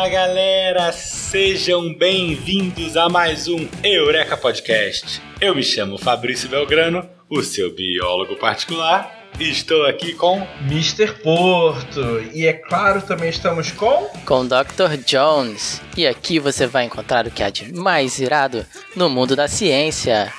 Fala galera, sejam bem-vindos a mais um Eureka Podcast. Eu me chamo Fabrício Belgrano, o seu biólogo particular, e estou aqui com Mr. Porto. E é claro, também estamos com. Com Dr. Jones. E aqui você vai encontrar o que há de mais irado no mundo da ciência.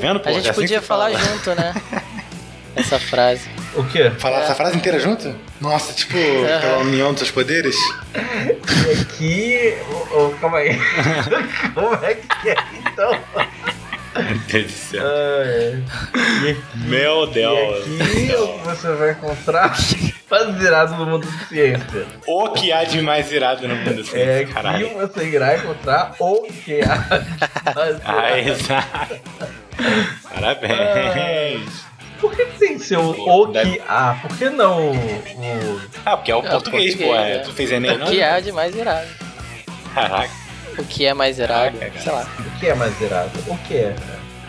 Vendo, pô? A gente É assim podia falar fala. junto, né? Essa frase. O quê? Falar essa frase inteira junto? Nossa, tipo, pela união dos seus poderes? E aqui. Oh, oh, calma aí. Como é que é então? Meu Deus do céu. É. E aqui, Meu Deus. e aqui você vai encontrar baseado no mundo da ciência. O que há de mais irado no mundo assim, É aqui caralho. você irá encontrar o que há de baseado. Ah, exato. Parabéns. Por que tem que ser o, o que há? Por que não o. o- Ah, porque é o É o português, pô. português, É. é. Tu fez Enem, O não? que há de mais irado? Caraca. O que é mais irado? Caraca, cara. Sei lá. O que é mais irado? O que é?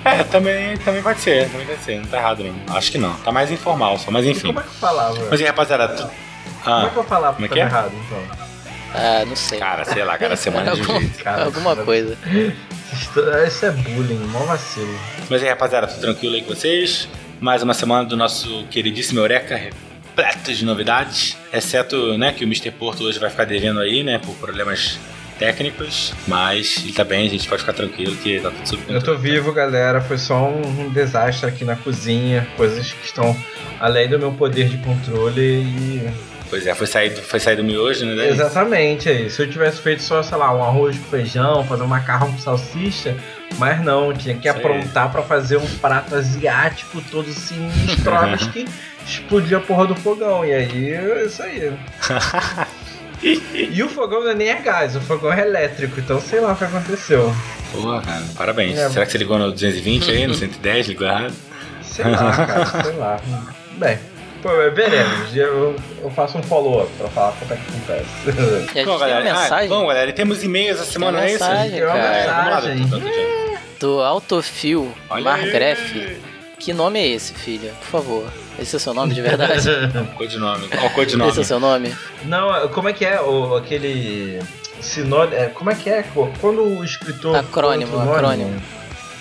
É, também, também pode ser, também pode ser. Não tá errado, não. Acho que não. Tá mais informal só, mas E enfim. como é que eu falava? Mas e rapaziada, tu... Como é Ah, que eu falava Como é que que é? errado, então? Ah, não sei. cara, sei lá, cada semana de um Algum- jeito. Cara, Alguma cara. coisa. Isso é bullying, mó vacilo. Mas aí, rapaziada, tudo tranquilo aí com vocês? Mais uma semana do nosso queridíssimo Eureka, repleto de novidades. Exceto, né, que o Mr. Porto hoje vai ficar devendo aí, né, por problemas técnicos. Mas ele tá bem, a gente pode ficar tranquilo que tá tudo sob Eu tô vivo, galera. Foi só um, um desastre aqui na cozinha. Coisas que estão além do meu poder de controle e. Pois é, foi sair, do- foi sair do miojo, né? Exatamente, é isso. Se eu tivesse feito só, sei lá, um arroz com feijão, fazer um macarrão com salsicha, mas não, tinha que aí. aprontar pra fazer um prato asiático todo assim, estrovas que explodia a porra do fogão. E aí, é isso aí. E o fogão não é nem a gás, o fogão é elétrico, então sei lá o que aconteceu. Porra, cara, parabéns. É. Será que você ligou no 220 aí, no 110, ligou errado? Sei lá, cara, sei lá. Bem, veremos. Eu, eu faço um follow-up pra falar como é que acontece. E a Bom, tem galera, ah, bom, galera, e temos e-mails essa semana, é isso? mensagem. Vamos lá, doutor, doutor. do Autofil Margref. Que nome é esse, filha? Por favor. Esse é o seu nome de verdade? Codinome. Qual o codinome? esse é o seu nome? Não, como é que é o, aquele sinônimo? É, como é que é? pô? Quando o escritor. Acrônimo, nome? acrônimo.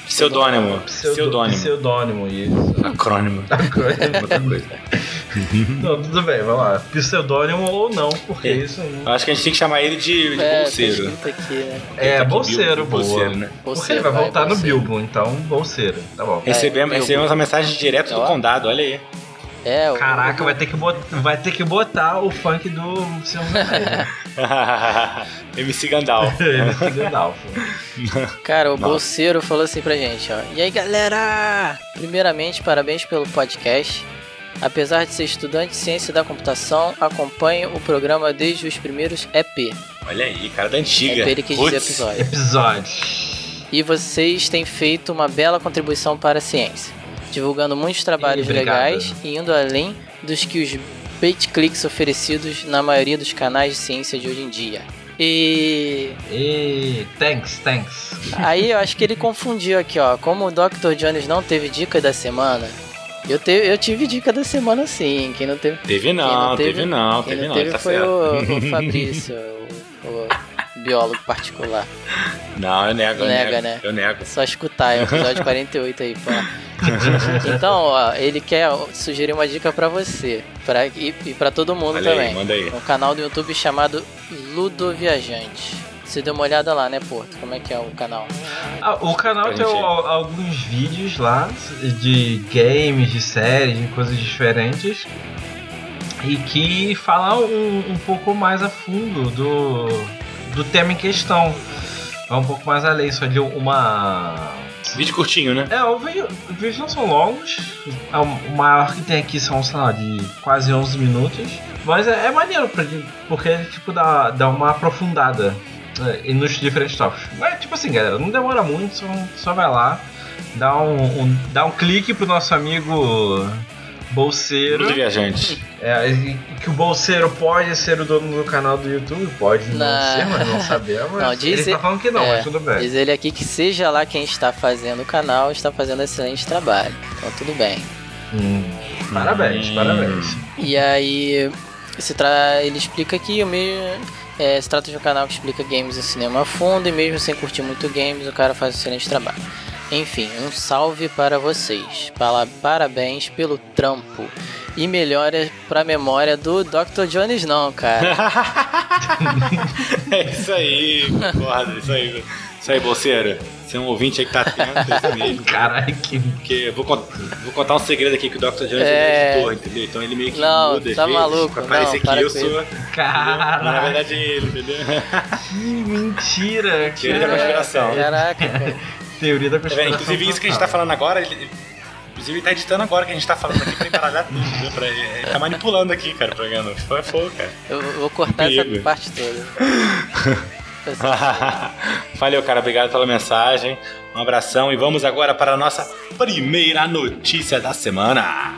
Pseudônimo. Pseudônimo. Pseudônimo, isso. Acrônimo. Acrônimo. Outra coisa. não, tudo bem, vamos lá. Pseudônimo ou não, porque É. isso. Eu acho que a gente tem que chamar ele de, de É, tá bolseiro. escrito aqui, né? É, Tá bolseiro, Bilbo, bolseiro, né? Porque ele vai voltar no bolseiro. Bilbo, então bolseiro, tá bom. Recebemos, Bilbo. recebemos a mensagem direto do condado, olha aí. É, o- Caraca, vai ter que botar, vai ter que botar o funk do Anéis. MC Gandalf. MC Gandalf. Cara, o Nossa. bolseiro falou assim pra gente, ó. E aí, galera? Primeiramente, parabéns pelo podcast. Apesar de ser estudante de ciência da computação, acompanho o programa desde os primeiros EP. Olha aí, cara da antiga. EP ele quis dizer Putz. episódio. Episódio. E vocês têm feito uma bela contribuição para a ciência, divulgando muitos trabalhos Obrigado. legais e indo além dos que os bait clicks oferecidos na maioria dos canais de ciência de hoje em dia. E E thanks, thanks. aí eu acho que ele confundiu aqui, ó. Como o Dr. Jones não teve dica da semana, eu, te, eu tive dica da semana sim. Quem não teve, Teve não, não teve, teve- não, quem teve não teve tá foi o, o Fabrício, o, o biólogo particular. Não, eu nego, eu Nega, nego. né? Eu nego. Só escutar, é o episódio 48 aí, pô. Então, ó, ele quer sugerir uma dica pra você pra, e, e pra todo mundo Olha aí, também. manda aí. Um canal do YouTube chamado Ludo Viajante. Você deu uma olhada lá, né, Porto? Como é que é o canal? Ah, o canal Pra tem gente- alguns vídeos lá de games, de séries, de coisas diferentes. E que falam um, um pouco mais a fundo do, do tema em questão. Vai um pouco mais além, só de uma. Vídeo curtinho, né? É, o vídeo- os vídeos não são longos. É O o maior que tem aqui são, sei lá, de quase 11 minutos. Mas é, é maneiro, pra, porque ele, tipo, dá, dá uma aprofundada é, e nos diferentes tópicos. Mas, tipo assim, galera, não demora muito, só, só vai lá, dá um, um- dá um clique pro nosso amigo bolseiro. Tudo viajante. É, que o bolseiro pode ser o dono do canal do YouTube? Pode não, Não. ser, mas não sabemos. Não, diz ele tá falando que não, é, mas tudo bem. Diz ele aqui que seja lá quem está fazendo o canal, está fazendo excelente trabalho. Então tudo bem. Hum, parabéns, Hum. parabéns. E aí tra... ele explica aqui o mesmo. É, se trata de um canal que explica games e cinema a fundo, e mesmo sem curtir muito games, o cara faz um excelente trabalho. Enfim, um salve para vocês. Parabéns pelo trampo. E melhora pra memória do Dr. Jones, não, cara. é isso aí, concordo, isso aí. Isso aí, bolseiro. Você é um ouvinte aí que tá atento, é. Caralho, que. Porque eu vou, cont- vou contar um segredo aqui que o Dr. Jones É. é editor, entendeu? Então ele meio que Não, muda tá vezes, maluco, pra não, parecer para que eu sou. Mas na Caralho, verdade é ele, entendeu? que mentira. Teoria da conspiração. Caraca, cara. Teoria da Tá conspiração. Inclusive isso que a gente tá falando agora, ele, inclusive ele tá editando agora que a gente tá falando aqui pra embaralhar tudo, entendeu? Pra, ele tá manipulando aqui, cara, o programa. Foi fogo, cara. Eu vou cortar essa parte toda. Valeu, cara. Obrigado pela mensagem. Um abração e vamos agora para a nossa primeira notícia da semana.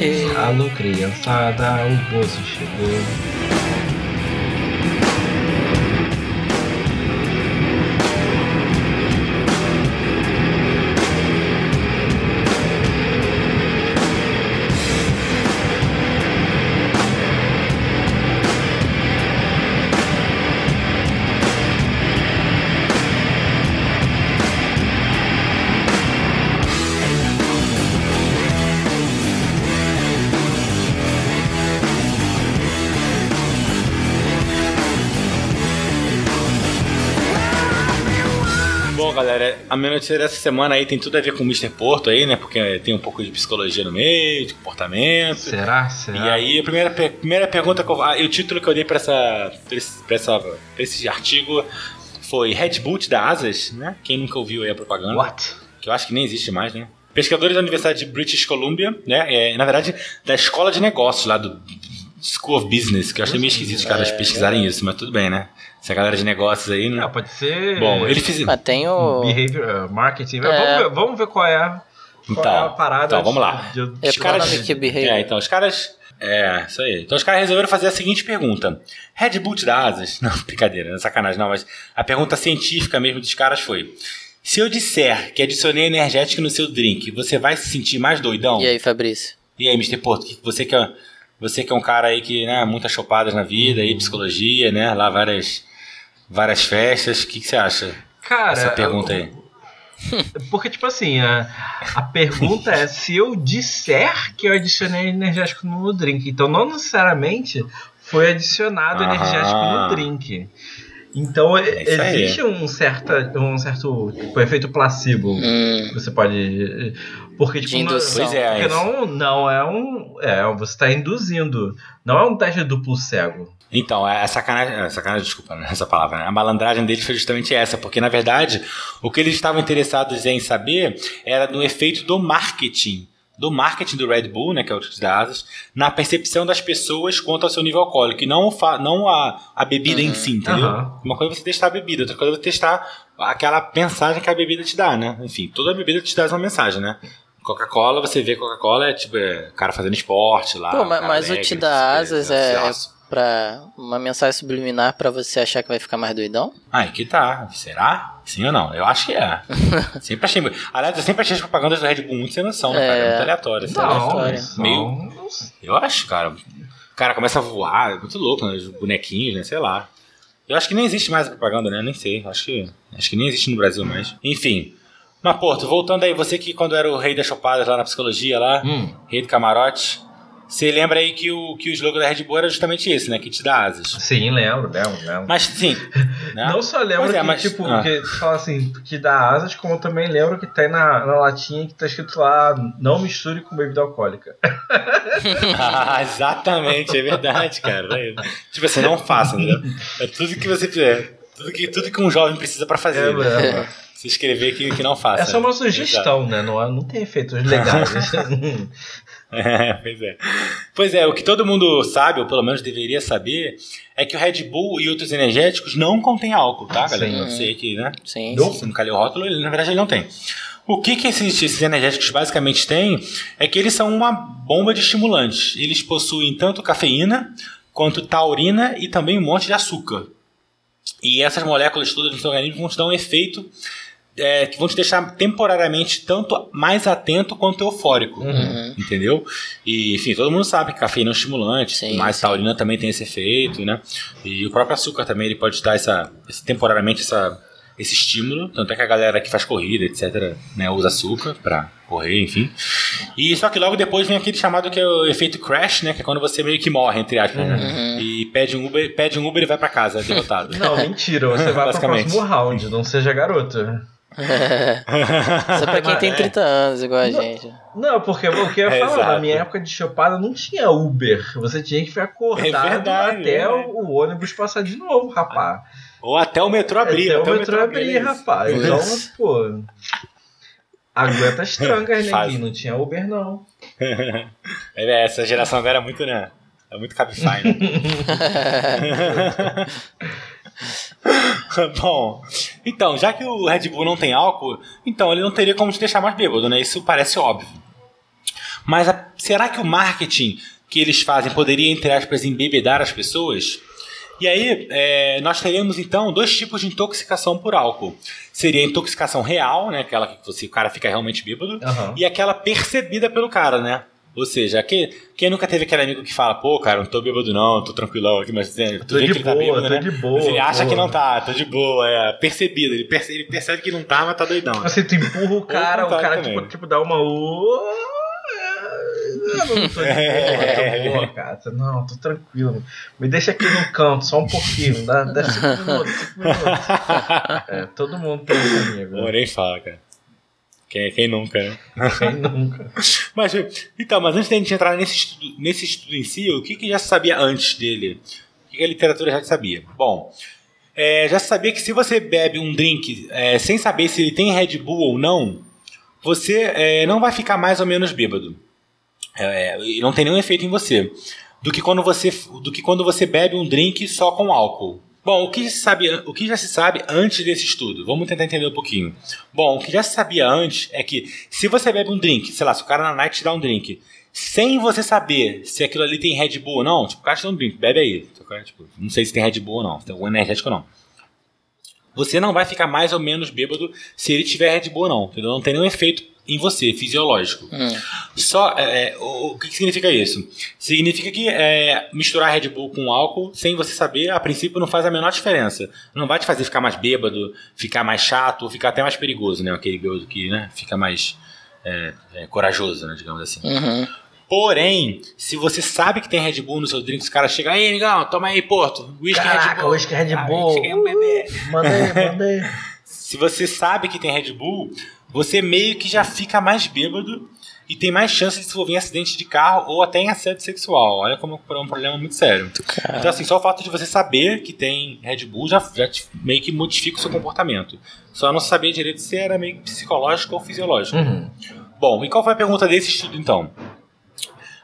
Ei, alô, criançada, o bolso chegou. A minha notícia dessa semana aí tem tudo a ver com o Mr. Porto aí, né? Porque tem um pouco de psicologia no meio, de comportamento. Será? Será? E aí, a primeira, primeira pergunta que eu, ah, o título que eu dei pra, essa, pra, essa, pra esse artigo foi Red Boot da Asas, né? Quem nunca ouviu aí a propaganda? What? que eu acho que nem existe mais, né? Pesquisadores da Universidade de British Columbia, né? É, na verdade, da Escola de Negócios lá do School of Business, que eu achei meio esquisito os caras pesquisarem isso, mas tudo bem, né? Essa galera de negócios aí, né? Ah, pode ser. Bom, ele fez. Mas tem o. Behavior uh, marketing. É. Vamos, ver, vamos ver qual é, a- qual é a Então, parada. então, vamos lá. de- de- Os caras-. É, então, os caras. É, isso aí. Então, os caras resolveram fazer a seguinte pergunta: Red Boot da Asas. Não, brincadeira, não é sacanagem, não, mas a pergunta científica mesmo dos caras foi: Se eu disser que adicionei energético no seu drink, você vai se sentir mais doidão? E aí, Fabrício? E aí, Mr. Porto, que- você que é, você que é um cara aí que, né, muitas chopadas na vida, aí, psicologia, né, lá várias, várias festas, o que, que você acha Cara, dessa pergunta aí? Porque, tipo assim, a, a pergunta é se eu disser que eu adicionei energético no drink. Então, não necessariamente foi adicionado Aham. energético no drink. Então, É aí. existe um, certa, um certo tipo, efeito placebo Hum, que você pode. Porque, tipo. Pois é, Porque isso. não, não é um. É, você está induzindo. Não é um teste duplo cego. Então, é sacanagem, é sacanagem, desculpa né, essa palavra, né? A malandragem deles foi justamente essa, porque na verdade o que eles estavam interessados em saber era no efeito do marketing, do marketing do Red Bull, né, que é o da Asas, na percepção das pessoas quanto ao seu nível alcoólico, e não, o fa- não a, a bebida em si, entendeu? Aham. Uma coisa é você testar a bebida, outra coisa é você testar aquela mensagem que a bebida te dá, né? Enfim, toda bebida te dá essa mensagem, né? Coca-Cola, você vê Coca-Cola é tipo é, cara fazendo esporte lá. Pô, mas o alegre, te dá asas é, é ansioso. pra uma mensagem subliminar pra você achar que vai ficar mais doidão? Ah, aqui tá. Será? Sim ou não? Eu acho que é. sempre achei. Aliás, eu sempre achei as propagandas do Red Bull muito sem noção, né, cara? É É. muito aleatório. assim. Não, são- Meio- Eu acho, cara. O cara começa a voar, é muito louco, né? Os bonequinhos, né? Sei lá. Eu acho que nem existe mais a propaganda, né? Nem sei. Acho que, acho que nem existe no Brasil mais. Enfim. Mas, Porto, voltando aí, você que quando era o rei das chopadas lá na psicologia, lá, Hum. rei do camarote, você lembra aí que o, que o slogan da Red Bull era justamente esse, né? Que te dá asas. Sim, lembro, lembro, lembro. Mas, sim. né? Não só lembro Pois é, que, mas- tipo, ah. que fala assim, que dá asas, como também lembro que tem na, na latinha que tá escrito lá, não misture com bebida alcoólica. Ah, exatamente, é verdade, cara. É, Tipo assim, não faça, entendeu? É tudo que você fizer. Tudo que, tudo que um jovem precisa pra fazer. É, né? É. Se escrever que, que não faça. É só uma sugestão, né? Não, é- não tem efeitos legais. É, pois é. Pois é, o que todo mundo sabe, ou pelo menos deveria saber, é que o Red Bull e outros energéticos não contêm álcool, tá, galera? Sim. Eu sei que, né? Sim. Não. Se você nunca leu o rótulo, ele, na verdade ele não tem. O que, que esses, esses energéticos basicamente têm é que eles são uma bomba de estimulantes. Eles possuem tanto cafeína quanto taurina e também um monte de açúcar. E essas moléculas todas no seu organismo vão te dar um efeito é, que vão te deixar temporariamente tanto mais atento quanto eufórico. Uhum. Entendeu? E, enfim, todo mundo sabe que cafeína é um estimulante, Sim, mas sim. taurina também tem esse efeito, né? E o próprio açúcar também ele pode dar essa, esse- temporariamente essa, esse estímulo. Tanto é que a galera que faz corrida, etc., né, usa açúcar pra correr, enfim. E só que logo depois vem aquele chamado que é o efeito crash, né? Que é quando você meio que morre, entre aspas, né? Uhum. E pede um Uber, pede um Uber e vai pra casa, derrotado. Não, mentira, você vai pro próximo round, não seja garoto. Só pra quem tem É. 30 anos, igual a gente. Não, porque o que eu ia É, falar, na minha época de chopada não tinha Uber. Você tinha que ficar acordado É verdade, até é. o, o ônibus passar de novo, rapaz. Ou até o metrô abrir. até o metrô abrir, é isso. rapaz. Isso. Então, pô. Aguenta as trancas, Faz. neguinho. Não tinha Uber, não. É, Essa geração agora é muito, né? É muito Cabify, né? Bom, então, já que o Red Bull não tem álcool, então ele não teria como te deixar mais bêbado, né? Isso parece óbvio. Mas a- será que o marketing que eles fazem poderia, entre aspas, embebedar as pessoas? E aí, é, nós teríamos então dois tipos de intoxicação por álcool. Seria a intoxicação real, né? Aquela que você, o cara fica realmente bêbado Aham. e aquela percebida pelo cara, né? Ou seja, que, quem nunca teve aquele amigo que fala, pô, cara, não tô bêbado não, tô tranquilão aqui, mas é, tu Tô vê de que ele tá boa, bêbado, tô né? de boa, Mas ele acha pô. que não tá, tô de boa, é percebido, ele percebe, ele percebe que não tá, mas tá doidão. Você tu empurra o cara, o cara também. tipo, tipo dá uma. "Ô, Eu não tô de boa, tô boa, cara. Não, tô tranquilo. Me deixa aqui no canto, só um pouquinho. Dá, dá cinco minutos, cinco minutos. É, todo mundo tem esse amigo. Pô, Né? fala, cara. Quem, quem nunca, né? Quem nunca? Mas, então, mas antes da gente entrar nesse estudo, nesse estudo em si, o que, que já se sabia antes dele? O que, que a literatura já sabia? Bom, é, já se sabia que se você bebe um drink é, sem saber se ele tem Red Bull ou não, você é, não vai ficar mais ou menos bêbado. É, e não tem nenhum efeito em você. Do que, quando você. do que quando você bebe um drink só com álcool. Bom, o que, sabe, o que já se sabe antes desse estudo? Vamos tentar entender um pouquinho. Bom, o que já se sabia antes é que se você bebe um drink, sei lá, se o cara na night te dá um drink, sem você saber se aquilo ali tem Red Bull ou não, tipo, o cara te dá um drink, bebe aí. Tipo, não sei se tem Red Bull ou não, se tem algum energético ou não. Você não vai ficar mais ou menos bêbado se ele tiver Red Bull ou não, entendeu? Não tem nenhum efeito em você, fisiológico. Hum. Só, é, é, o, o que significa isso? Significa que é, misturar Red Bull com álcool, sem você saber, a princípio não faz a menor diferença. Não vai te fazer ficar mais bêbado, ficar mais chato, ou ficar até mais perigoso, né? Aquele bêbado que né, fica mais é, é, corajoso, né, digamos assim. Uhum. Porém, se você sabe que tem Red Bull no seu drink, os caras chegam, aí, amigão, toma aí, Porto, whisky Red Caraca, Bull. whisky Red Ah, Bull. um. Manda aí, manda aí. Se você sabe que tem Red Bull, você meio que já fica mais bêbado e tem mais chance de se envolver em acidente de carro ou até em assédio sexual. Olha como é um problema muito sério. Então, assim, só o fato de você saber que tem Red Bull já, já meio que modifica o seu comportamento. Só não saber direito se era meio psicológico ou fisiológico. Uhum. Bom, e qual foi a pergunta desse estudo então?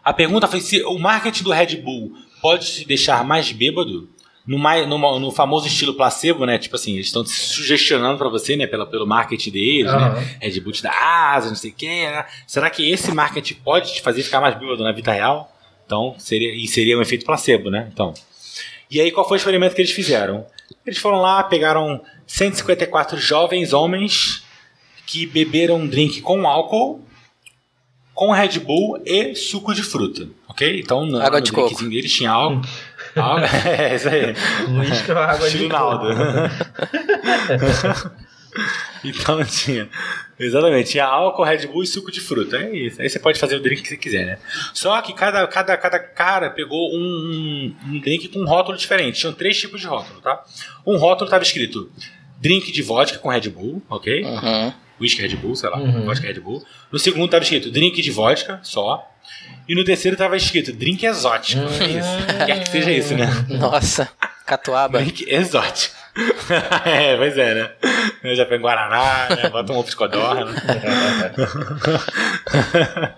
A pergunta foi se o marketing do Red Bull pode te deixar mais bêbado no, mai- no, no famoso estilo placebo, né? Tipo assim, eles estão te sugestionando pra você, né? Pela, pelo marketing deles, Aham. né? Red Bull dá asa, não sei o quê. Né? Será que esse marketing pode te fazer ficar mais bêbado na vida real? Então, seria, e seria um efeito placebo, né? Então. E aí, qual foi o experimento que eles fizeram? Eles foram lá, pegaram 154 jovens homens que beberam um drink com álcool, com Red Bull e suco de fruta, ok? Então, no, Água no de coco. drinkzinho deles tinha álcool. Álcool é, isso aí. Uísque ou água de Estilo coco. Naldo. então tinha. Exatamente, tinha álcool, Red Bull e suco de fruta. É isso. Aí você pode fazer o drink que você quiser, né? Só que cada, cada, cada cara pegou um, um drink com um rótulo diferente. Tinham três tipos de rótulo, tá? Um rótulo estava escrito drink de vodka com Red Bull, ok? Uhum. Whisky Red Bull, sei lá, Uhum. vodka Red Bull. No segundo estava escrito drink de vodka só. E no terceiro estava escrito drink exótico. É isso. Quer que seja isso, né? Nossa, catuaba. Drink exótico. é, pois é, né? Eu já pego Guaraná, né? bota um ovo de codorna.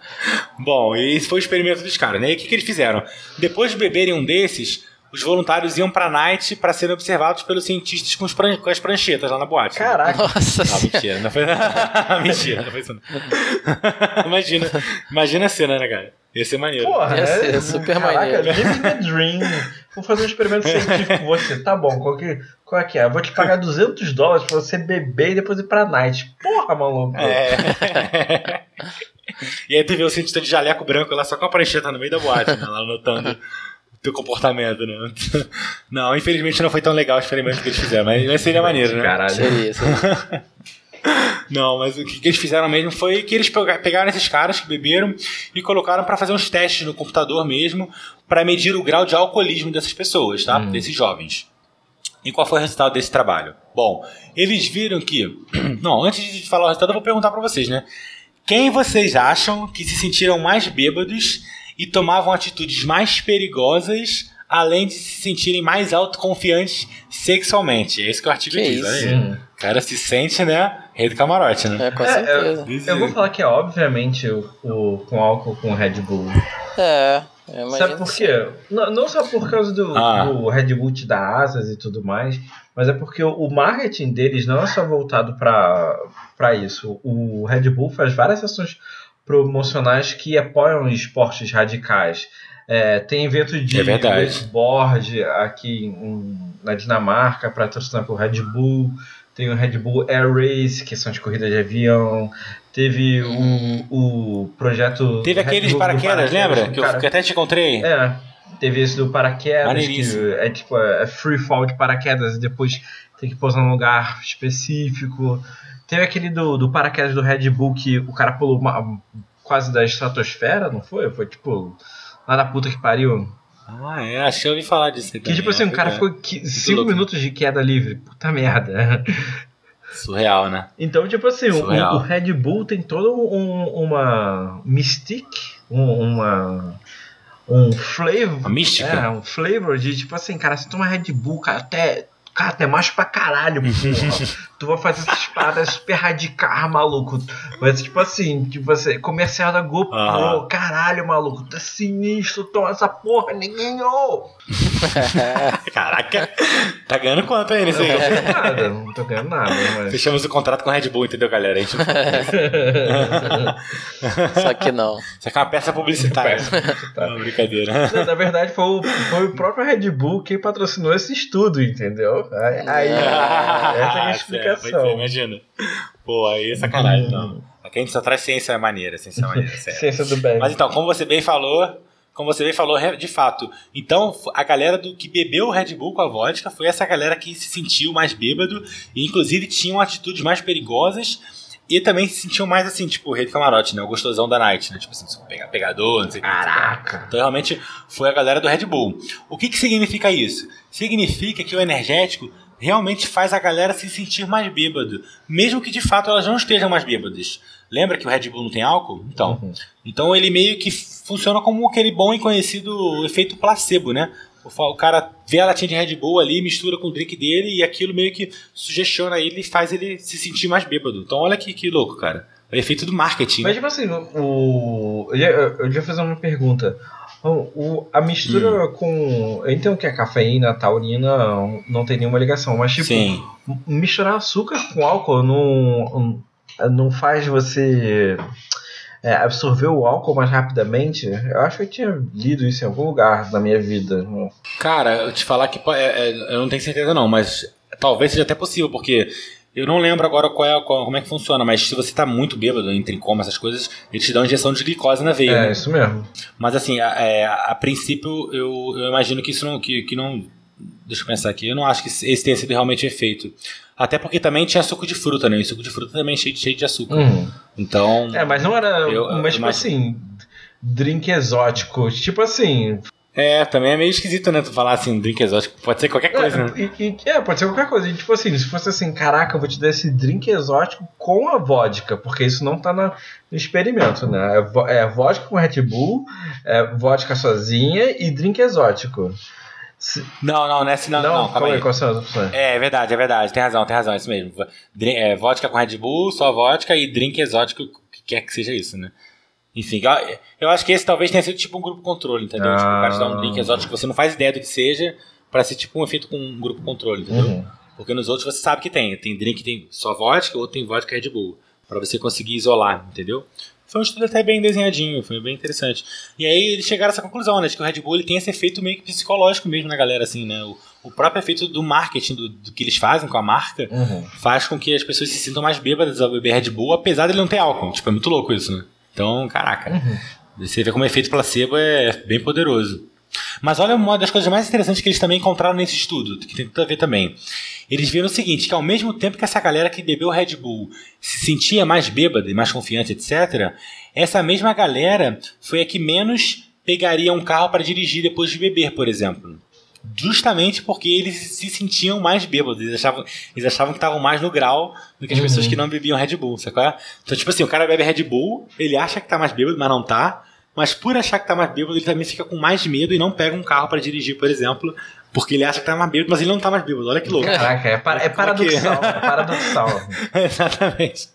Bom, e esse foi o experimento dos caras, né? E o que, que eles fizeram? Depois de beberem um desses, os voluntários iam pra night pra serem observados pelos cientistas com, pran com as pranchetas lá na boate. Caraca. Nossa Não, mentira, não foi. mentira, não foi isso. Não. imagina, imagina a cena, né, cara? Ia ser maneiro. Porra, Ia né? ser super Caraca, maneiro. living the dream. Vou fazer um experimento científico com você. Tá bom, qual, que, qual é que é? Eu vou te pagar 200 dólares pra você beber e depois ir pra night. Porra, maluco. É. e aí tu vê o cientista de jaleco branco lá só com a prancheta no meio da boate, né? Lá anotando teu comportamento, né? Não, infelizmente não foi tão legal o experimento que eles fizeram, mas mas seria maneiro, né? Caralho. Seria, seria. Não, mas o que eles fizeram mesmo foi que eles pega- pegaram esses caras que beberam e colocaram pra fazer uns testes no computador mesmo pra medir o grau de alcoolismo dessas pessoas, tá? Desses jovens. E qual foi o resultado desse trabalho? Bom, eles viram que. Não, antes de falar o resultado, eu vou perguntar pra vocês, né? Quem vocês acham que se sentiram mais bêbados e tomavam atitudes mais perigosas, além de se sentirem mais autoconfiantes sexualmente? É isso que o artigo Que diz, isso? aí. Hum. O cara se sente, né? Rei do camarote, né? É, com É, certeza. Isso Eu vou aí. falar que é obviamente o, o- com álcool com Red Bull. É, eu Sabe por quê? Não, não só por causa do, Ah. do Red Bull te dar asas e tudo mais, mas é porque o, o marketing deles não é só voltado para isso. O Red Bull faz várias ações promocionais que apoiam esportes radicais. É, tem evento de É wakeboard aqui em- na Dinamarca para patrocinar por Red Bull. Tem o Red Bull Air Race, que são as corridas de avião. Teve o, o projeto. Teve aqueles do paraquedas, lembra? Que eu, cara- eu até te encontrei. é, teve esse do paraquedas, que é tipo, é free fall de paraquedas e depois tem que pousar num lugar específico. Teve aquele do, do paraquedas do Red Bull que o cara pulou uma- quase da estratosfera, não foi? Foi tipo, lá da puta que pariu. Ah, é, acho que eu ouvi falar disso aí Que também, tipo assim, ó, o cara foi ficou 5 louco. minutos de queda livre. Puta merda. Surreal, né? Então, tipo assim, o, o Red Bull tem todo um, uma mystique, um, uma. Um flavor. Uma mística? É, um flavor de tipo assim, cara, se toma Red Bull, cara, até. Cara, até macho pra caralho, porra. tu vai fazer essas paradas super radicais, maluco. Mas, tipo assim, tipo assim, comercial da GoPro, caralho, maluco, tá sinistro, toma essa porra, ninguém ou. Caraca, tá ganhando quanto aí nesse aí? Não tô ganhando nada, não tô ganhando nada, mas. Fechamos o contrato com a Red Bull, entendeu, galera? A gente Só que não. Isso aqui é uma peça publicitária. Peça publicitária. Não, brincadeira. Não, Na verdade, foi o, foi o próprio Red Bull quem patrocinou esse estudo, entendeu? Aí, aí- essa é a Ah, explicação. Pois é, imagina. Pô, aí é sacanagem, não. Aqui a gente só traz ciência maneira, ciência maneira, sério. Ciência do bem. Mas então, como você bem falou, como você bem falou, de fato. Então, a galera do que bebeu o Red Bull com a vodka foi essa galera que se sentiu mais bêbado e inclusive tinham atitudes mais perigosas e também se sentiam mais assim, tipo, o rei do camarote, né? O gostosão da night, né? Tipo assim, pega- pegador, não sei o que. Caraca. Então, realmente, foi a galera do Red Bull. O que, que significa isso? Significa que o energético realmente faz a galera se sentir mais bêbado, mesmo que de fato elas não estejam mais bêbadas. Lembra que o Red Bull não tem álcool? Então, Uhum. então ele meio que funciona como aquele bom e conhecido efeito placebo, né? O cara vê a latinha de Red Bull ali, mistura com o drink dele e aquilo meio que sugestiona ele e faz ele se sentir mais bêbado. Então olha que, que louco, cara. É o efeito do marketing. Mas, né? tipo assim, o, eu ia fazer uma pergunta. O, o- a mistura Hum. com. Eu entendo que a cafeína, a taurina não, não tem nenhuma ligação, mas, tipo, Sim. misturar açúcar com álcool não, não faz você é, absorver o álcool mais rapidamente? Eu acho que eu tinha lido isso em algum lugar na minha vida. Cara, eu te falar que é, é, eu não tenho certeza não, mas talvez seja até possível, porque eu não lembro agora qual é, qual- como é que funciona, mas se você tá muito bêbado, entra em coma, essas coisas, eles te dão injeção de glicose na veia. É, né? isso mesmo. Mas assim, a, é, a princípio eu, eu imagino que isso não, que, que não. Deixa eu pensar aqui, eu não acho que esse tenha sido realmente o efeito. Até porque também tinha suco de fruta, né? E suco de fruta também é cheio, de- cheio de açúcar. Uhum. Então. É, mas não era. Eu- eu mas, tipo imagino- assim, drink exótico. Tipo assim. É, também é meio esquisito, né? Tu falar assim, drink exótico. Pode ser qualquer coisa, né? É, e- e- é, pode ser qualquer coisa. E, tipo assim, se fosse assim, caraca, eu vou te dar esse drink exótico com a vodka, porque isso não tá na- no experimento, né? É, é vodka com Red Bull, é vodka sozinha e drink exótico. Se- Não, não, nessa não, não, calma aí. quais são as opções? É, é verdade, é verdade. Tem razão, tem razão, é isso mesmo. Drin- é, vodka com Red Bull, só vodka e drink exótico, o que quer que seja isso, né? Enfim, eu- acho que esse talvez tenha sido tipo um grupo controle, entendeu? Tipo, o cara te dá um Ah. drink exótico que você não faz ideia do que seja, pra ser tipo um efeito com um grupo controle, entendeu? Uhum. Porque nos outros você sabe que tem. Tem drink que tem só vodka, outro tem vodka Red Bull. Pra você conseguir isolar, entendeu? Foi um estudo até bem desenhadinho, foi bem interessante. E aí eles chegaram a essa conclusão, né? De que o Red Bull ele tem esse efeito meio que psicológico mesmo na galera, assim, né? O, o próprio efeito do marketing, do, do que eles fazem com a marca, Uhum. faz com que as pessoas se sintam mais bêbadas ao beber Red Bull, apesar dele não ter álcool. Tipo, é muito louco isso, né? Então, caraca. Uhum. Você vê como o efeito placebo é bem poderoso. Mas olha uma das coisas mais interessantes que eles também encontraram nesse estudo, que tem tudo a ver também. Eles viram o seguinte, que ao mesmo tempo que essa galera que bebeu Red Bull se sentia mais bêbada e mais confiante, etc., essa mesma galera foi a que menos pegaria um carro para dirigir depois de beber, por exemplo. Justamente porque eles se sentiam mais bêbados, eles achavam, eles achavam que estavam mais no grau do que as Uhum. pessoas que não bebiam Red Bull, sacou? Então, tipo assim, o cara bebe Red Bull, ele acha que tá mais bêbado, mas não tá. Mas por achar que tá mais bêbado, ele também fica com mais medo e não pega um carro para dirigir, por exemplo, porque ele acha que tá mais bêbado, mas ele não tá mais bêbado. Olha que louco. Caraca, é, para- é é paradoxal. É paradoxal. Exatamente.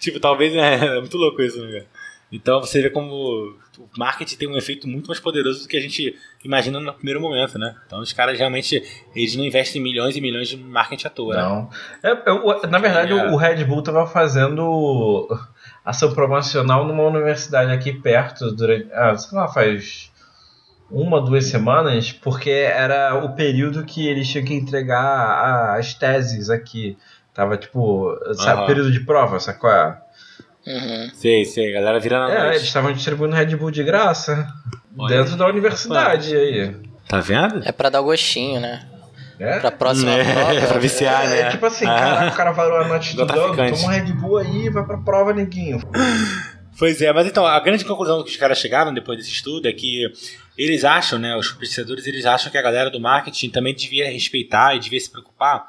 Tipo, talvez é, é muito louco isso, né? Então você vê como o marketing tem um efeito muito mais poderoso do que a gente imagina no primeiro momento, né? Então os caras realmente eles não investem milhões e milhões de marketing à toa, né? Não. É, é, o- na verdade, É. o Red Bull tava fazendo ação promocional numa universidade aqui perto durante. Ah, sei lá, faz uma, duas semanas, porque era o período que eles tinham que entregar as teses aqui. Tava tipo, sabe, Aham. período de prova, sacou? É, Uhum. Sei, sei, a galera virando a É, noite. eles estavam distribuindo Red Bull de graça Olha. dentro da universidade aí. Tá vendo? É pra dar gostinho, né? É? Pra próxima É, prova. pra viciar, É, né? é tipo assim, Ah. caraca, o cara varou a noite estudando, toma um Red Bull aí, vai pra prova, neguinho. Pois é, mas então, a grande conclusão que os caras chegaram depois desse estudo é que eles acham, né, os pesquisadores, eles acham que a galera do marketing também devia respeitar e devia se preocupar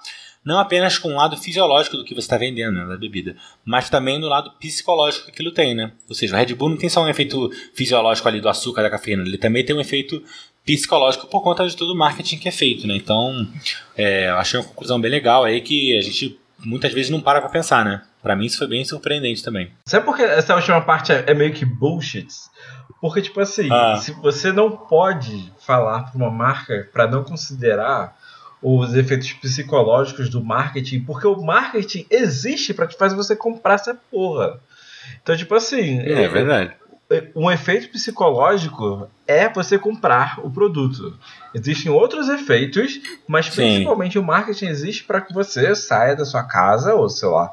não apenas com o lado fisiológico do que você está vendendo, né, da bebida, mas também no lado psicológico que aquilo tem, né? Ou seja, o Red Bull não tem só um efeito fisiológico ali do açúcar, da cafeína, ele também tem um efeito psicológico por conta de todo o marketing que é feito, né? Então, é, achei uma conclusão bem legal aí que a gente muitas vezes não para pra pensar, né? Pra mim isso foi bem surpreendente também. Sabe por que essa última parte é, é meio que bullshit? Porque, tipo assim, Ah. se você não pode falar pra uma marca pra não considerar os efeitos psicológicos do marketing, porque o marketing existe pra te fazer você comprar essa porra. Então, tipo assim, É verdade. um efeito psicológico é você comprar o produto. Existem outros efeitos, mas Sim. principalmente o marketing existe para que você saia da sua casa ou sei lá,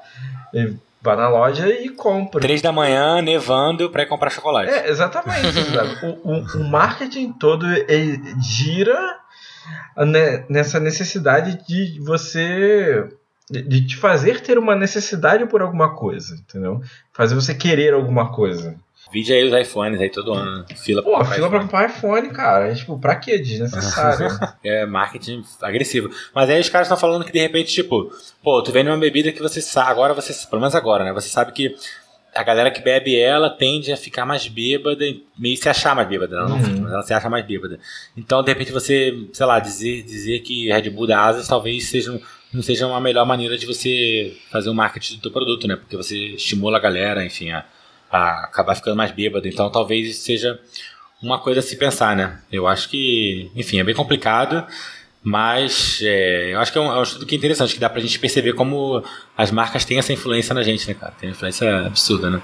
vá na loja e compre. Três da manhã, nevando, pra ir comprar chocolate. É, exatamente. O, o- o marketing todo ele gira nessa necessidade de você. de- te fazer ter uma necessidade por alguma coisa, entendeu? Fazer você querer alguma coisa. Vide aí os iPhones aí todo ano. Fila Pô, comprar fila pra iPhone. comprar iPhone, cara. É, tipo, pra quê? Desnecessário. É marketing agressivo. Mas aí os caras estão falando que de repente, tipo, pô, tu vende uma bebida que você sabe, agora você, pelo menos agora, né? Você sabe que a galera que bebe ela tende a ficar mais bêbada e meio se achar mais bêbada. Ela não Uhum. fica, mas ela se acha mais bêbada. Então, de repente, você, sei lá, dizer, dizer que Red Bull da Asas talvez seja, um- não seja uma melhor maneira de você fazer o marketing do teu produto, né? Porque você estimula a galera, enfim, a, a acabar ficando mais bêbada. Então, talvez isso seja uma coisa a se pensar, né? Eu acho que, enfim, é bem complicado, mas é, eu acho que é um, é um estudo que é interessante, que dá pra gente perceber como as marcas têm essa influência na gente, né, cara? Tem uma influência absurda, né?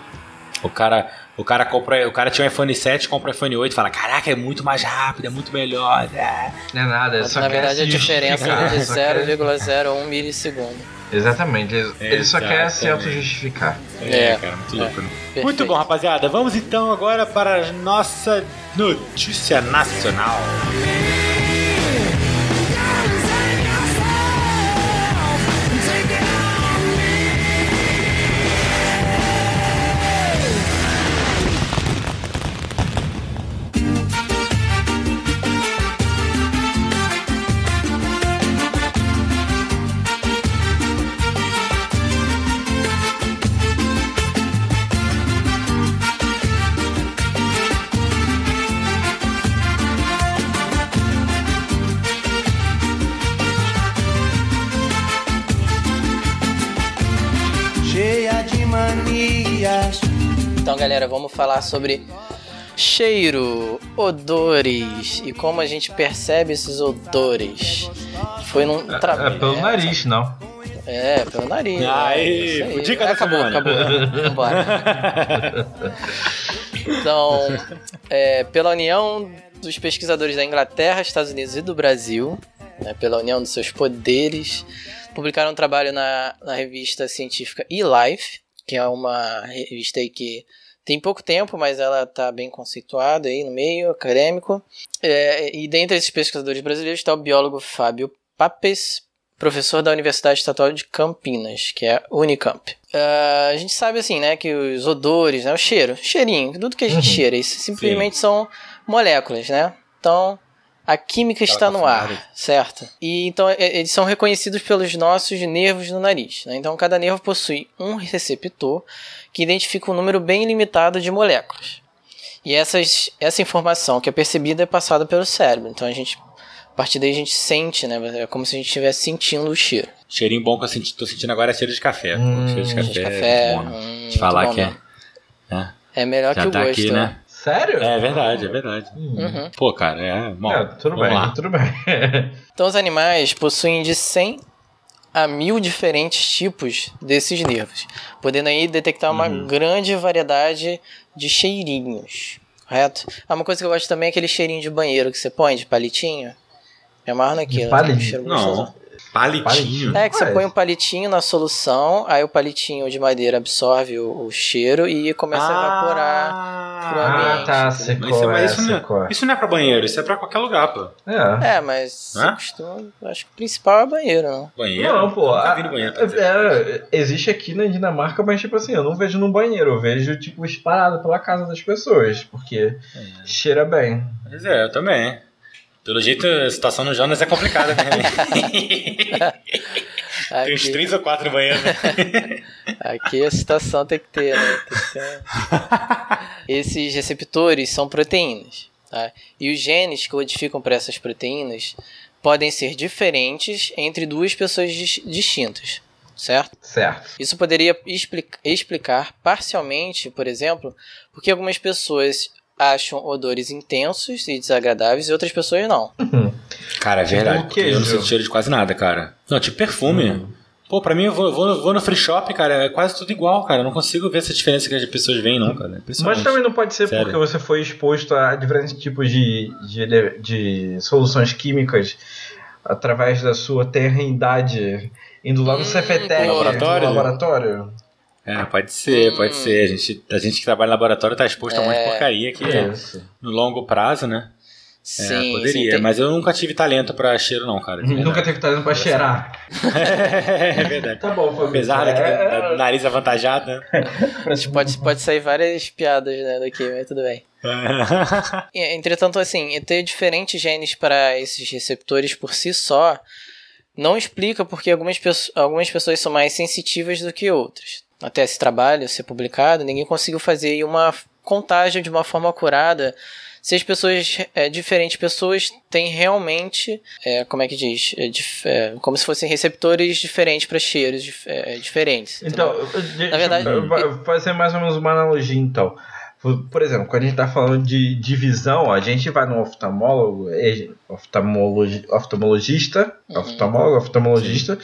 O cara, o cara compra, o cara tinha um iPhone 7, compra um iPhone 8 e fala, caraca, é muito mais rápido, é muito melhor. é." Não é nada, Mas, só na quer verdade, a se diferença é de só quer- 0,01 milissegundo. Exatamente, ele, ele só quer se auto-justificar. É, É, cara, muito é. louco, né? Perfeito. Muito bom, rapaziada. Vamos então agora para a nossa notícia nacional. cheia galera, vamos falar sobre Cheiro, odores e como a gente percebe esses odores. Foi num É, trabalho. é pelo nariz, não. É, pelo nariz. Aí, é, isso dica da acabou, semana. acabou. Vambora. Então, é, pela união dos pesquisadores da Inglaterra, Estados Unidos e do Brasil, né, pela união dos seus poderes, publicaram um trabalho na, na revista científica eLife, que é uma revista aí que tem pouco tempo, mas ela está bem conceituada aí no meio acadêmico. É, e dentre esses pesquisadores brasileiros está o biólogo Fábio Papes, professor da Universidade Estadual de Campinas, que é a Unicamp. Ah, a gente sabe assim, né, que os odores, né, o cheiro, cheirinho, tudo que a gente Uhum. cheira, isso simplesmente são moléculas, né? Então, a química Aquela está no ar, certo? E então eles são reconhecidos pelos nossos nervos no nariz. Né? Então, cada nervo possui um receptor que identifica um número bem limitado de moléculas. E essas, essa informação que é percebida é passada pelo cérebro. Então, a gente, a partir daí, a gente sente, né? É como se a gente estivesse sentindo o cheiro. Cheirinho bom que eu senti, tô sentindo agora é cheiro de café. Hum, cheiro de café. de café. é bom, né? hum, Te falar muito bom que é. mesmo. é. É melhor Já que o tá gosto. aqui, né? Sério? É verdade, é verdade. Hum. Uhum. Pô, cara, é. Bom, É, tudo bem, lá. tudo bem. Então, os animais possuem de 100 a mil diferentes tipos desses nervos, podendo aí detectar uma Uhum. grande variedade de cheirinhos, correto? Ah, uma coisa que eu gosto também é aquele cheirinho de banheiro que você põe de palitinho. É mais naquilo. palitinho? Um. Não, palitinho. É que você Ué. põe um palitinho na solução, aí o palitinho de madeira absorve o, o cheiro e começa a evaporar. pro Ah, tá, secou, Mas isso, mas é, isso, não secou. é, isso não é pra banheiro, isso é pra qualquer lugar, pô. É. É, mas Hã? costuma. Acho que o principal é banheiro, não? Banheiro? Não, pô. A- banheiro. dizer. é, existe aqui na Dinamarca, mas tipo assim, eu não vejo no banheiro, eu vejo tipo espalhado pela casa das pessoas, porque cheira bem. Mas é, eu também. Pelo jeito, a situação no Jonas é complicada, né? Tem uns Aqui- três ou quatro no banheiro. né? Aqui a citação tem que ter, né? Tem que ter- Esses receptores são proteínas, tá? E os genes que codificam para essas proteínas podem ser diferentes entre duas pessoas dis- distintas, certo? Certo. Isso poderia expli- explicar parcialmente, por exemplo, porque algumas pessoas acham odores intensos e desagradáveis e outras pessoas não. Cara, é verdade. Porque eu não sinto cheiro de quase nada, cara. Não, tipo perfume. Pô, pra mim, eu vou, eu vou, vou no free shop, cara, é quase tudo igual, cara. Eu não consigo ver essa diferença que as pessoas veem, não, cara. Mas também não pode ser Sério. porque você foi exposto a diferentes tipos de, de, de soluções químicas através da sua terrenidade indo lá no Hum, Cefetec, no laboratório? no laboratório. É, pode ser, Hum. pode ser. A gente, a gente que trabalha em laboratório tá exposto a um monte de É. porcaria que Isso. no longo prazo, né? É, Sim, poderia, sim, tem- mas eu nunca tive talento pra cheiro, não, cara. Nunca teve talento pra cheirar. é verdade. Tá bom, Fabio. Apesar É, do nariz avantajado, né? Pode, pode sair várias piadas né, daqui, mas tudo bem. Entretanto, assim, ter diferentes genes para esses receptores por si só não explica porque algumas, algumas pessoas são mais sensitivas do que outras. Até esse trabalho ser publicado, ninguém conseguiu fazer aí uma contagem de uma forma acurada se as pessoas, é, diferentes pessoas têm realmente, é, como é que diz, É, dif- é, como se fossem receptores diferentes para cheiros dif- é, diferentes. Então, Na verdade- eu vou fazer mais ou menos uma analogia, então. Por exemplo, quando a gente tá falando de divisão, a gente vai no oftalmólogo, oftalmologi, oftalmologista, Uhum. oftalmólogo, oftalmologista,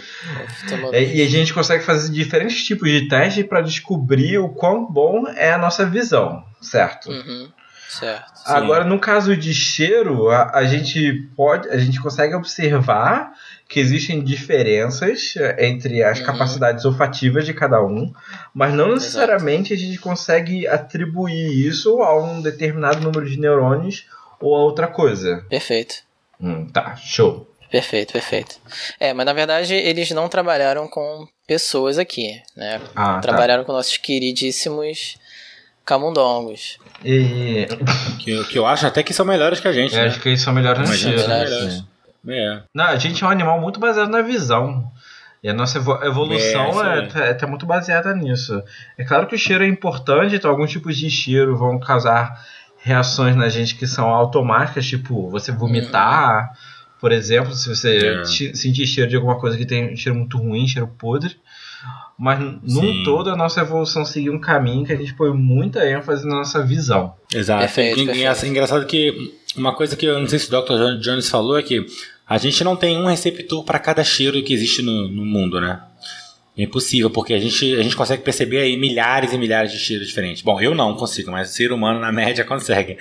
e a gente consegue fazer diferentes tipos de teste para descobrir o quão bom é a nossa visão, certo? Uhum, certo. Agora, no caso de cheiro, a, a gente pode, a gente consegue observar que existem diferenças eh, entre as Uhum. capacidades olfativas de cada um, mas não necessariamente a gente consegue atribuir isso a um determinado número de neurônios ou a outra coisa. Perfeito. Hum, tá, show. Perfeito, perfeito. É, mas na verdade eles não trabalharam com pessoas aqui, né? Ah, tá. trabalharam com nossos queridíssimos camundongos. E, que, que eu acho até que são melhores que a gente, eu né? acho que eles são melhores Mas cheiro. são né? melhores. É. Não, a gente é um animal muito baseado na visão. E a nossa evo- evolução É, é, isso é, tá muito baseada nisso. É claro que o cheiro é importante, então alguns tipos de cheiro vão causar reações na gente que são automáticas, tipo você vomitar, por exemplo, se você É. sentir cheiro de alguma coisa que tem cheiro muito ruim, cheiro podre. mas num Sim. todo a nossa evolução seguiu um caminho que a gente põe muita ênfase na nossa visão. Exato. Perfeito, E- e perfeito. assim, engraçado que uma coisa que eu não sei se o Dr. Jon- Jones falou é que a gente não tem um receptor para cada cheiro que existe no, no mundo, né? É impossível, porque a gente, a gente consegue perceber aí milhares e milhares de cheiros diferentes. Bom, eu não consigo, mas o ser humano, na média, consegue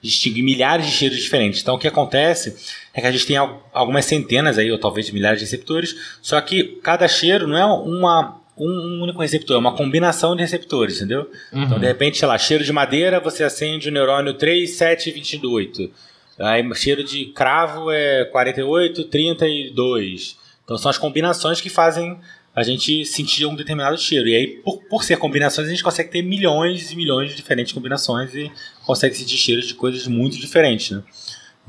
distinguir milhares de cheiros diferentes. Então, o que acontece é que a gente tem al- algumas centenas aí, ou talvez milhares de receptores, só que cada cheiro não é uma, um único receptor, é uma combinação de receptores, entendeu? Então, de repente, sei lá, cheiro de madeira, você acende o neurônio 3, 7, 28. Aí, cheiro de cravo é 48, 32. Então, são as combinações que fazem a gente sentir um determinado cheiro. E aí, por, por ser combinações, a gente consegue ter milhões e milhões de diferentes combinações e consegue sentir cheiros de coisas muito diferentes, né?